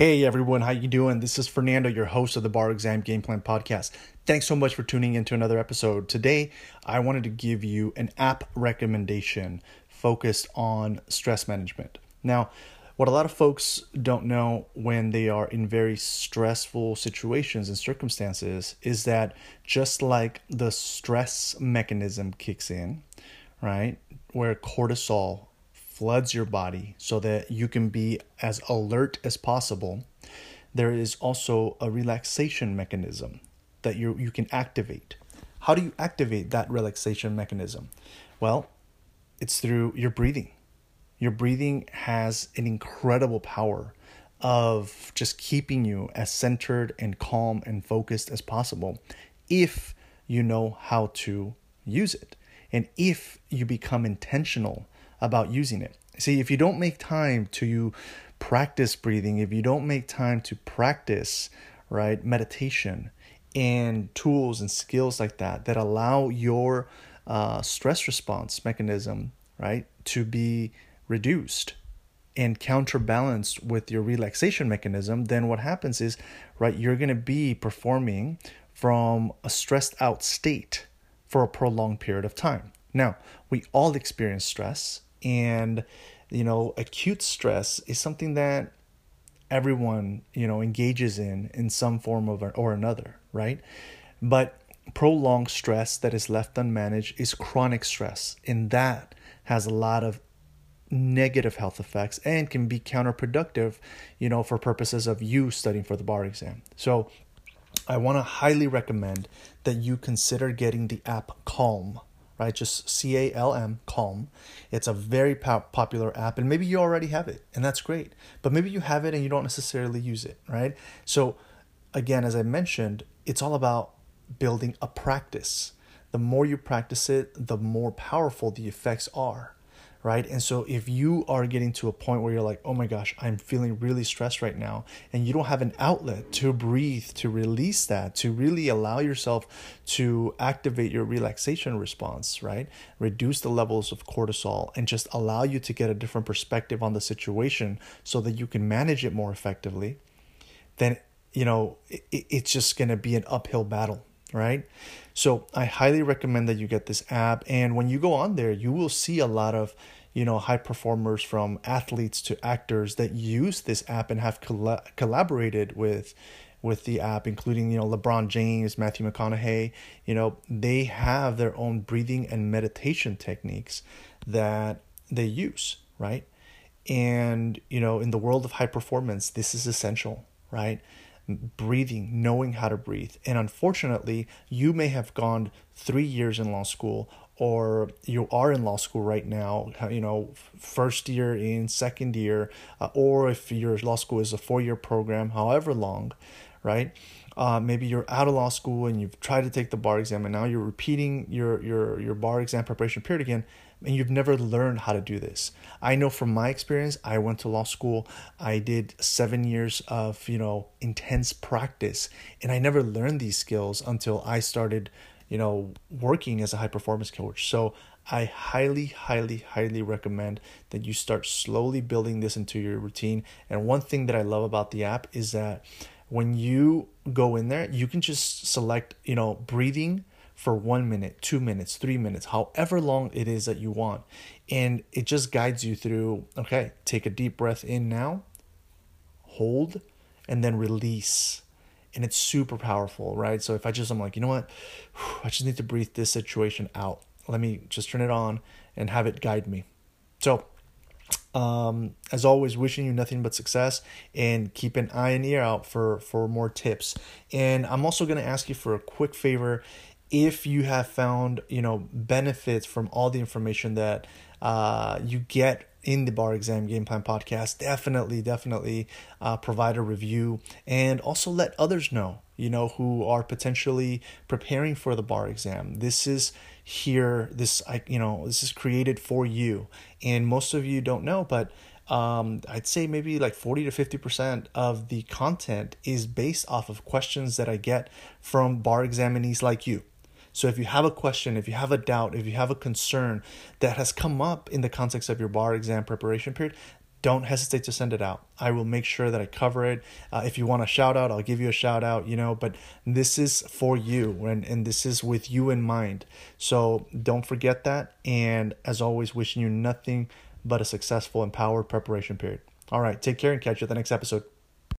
Hey everyone, how you doing? This is Fernando, your host of the Bar Exam Game Plan podcast. Thanks so much for tuning into another episode. Today, I wanted to give you an app recommendation focused on stress management. Now, what a lot of folks don't know when they are in very stressful situations and circumstances is that just like the stress mechanism kicks in, right, where cortisol floods your body so that you can be as alert as possible, there is also a relaxation mechanism that you you can activate. How do you activate that relaxation mechanism? Well, it's through your breathing. Your breathing has an incredible power of just keeping you as centered and calm and focused as possible if you know how to use it and if you become intentional about using it. See, if you don't make time to practice breathing, if you don't make time to practice, right, meditation and tools and skills like that that allow your uh, stress response mechanism, right, to be reduced and counterbalanced with your relaxation mechanism, then what happens is, right, you're going to be performing from a stressed out state for a prolonged period of time. Now, we all experience stress and you know acute stress is something that everyone you know engages in in some form of or another right? But prolonged stress that is left unmanaged is chronic stress and that has a lot of negative health effects and can be counterproductive you know for purposes of you studying for the bar exam. So i want to highly recommend that you consider getting the app calm right? Just C A L M, Calm. It's a very po- popular app, and maybe you already have it, and that's great. But maybe you have it and you don't necessarily use it, right? So, again, as I mentioned, it's all about building a practice. The more you practice it, the more powerful the effects are right? And so if you are getting to a point where you're like, oh my gosh, I'm feeling really stressed right now, and you don't have an outlet to breathe, to release that, to really allow yourself to activate your relaxation response, right? Reduce the levels of cortisol and just allow you to get a different perspective on the situation so that you can manage it more effectively, then, you know, it, it's just going to be an uphill battle right? So I highly recommend that you get this app. And when you go on there, you will see a lot of, you know, high performers from athletes to actors that use this app and have coll- collaborated with with the app, including you know LeBron James, Matthew McConaughey. You know they have their own breathing and meditation techniques that they use, right? And you know in the world of high performance, this is essential, right? Breathing, knowing how to breathe. And unfortunately, you may have gone three years in law school or you are in law school right now, you know, first year in, second year, uh, or if your law school is a four year program, however long, right? Uh, maybe you're out of law school and you've tried to take the bar exam and now you're repeating your, your, your bar exam preparation period again and you've never learned how to do this. I know from my experience, I went to law school, I did seven years of, you know, intense practice, and I never learned these skills until I started, you know, working as a high performance coach. So I highly, highly, highly recommend that you start slowly building this into your routine. And one thing that I love about the app is that when you go in there, you can just select, you know, breathing for one minute, two minutes, three minutes, however long it is that you want. And it just guides you through okay, take a deep breath in now, hold, and then release. And it's super powerful, right? So if I just, I'm like, you know what? I just need to breathe this situation out. Let me just turn it on and have it guide me. So, um, as always, wishing you nothing but success and keep an eye and ear out for, for more tips. And I'm also going to ask you for a quick favor if you have found you know benefits from all the information that uh, you get in the bar exam game plan podcast definitely definitely uh, provide a review and also let others know you know who are potentially preparing for the bar exam this is here this i you know this is created for you and most of you don't know but um, I'd say maybe like 40 to 50% of the content is based off of questions that I get from bar examinees like you. So if you have a question, if you have a doubt, if you have a concern that has come up in the context of your bar exam preparation period, don't hesitate to send it out. I will make sure that I cover it. Uh, if you want a shout out, I'll give you a shout out, you know, but this is for you and, and this is with you in mind. So don't forget that. And as always, wishing you nothing but a successful, empowered preparation period. All right, take care and catch you at the next episode.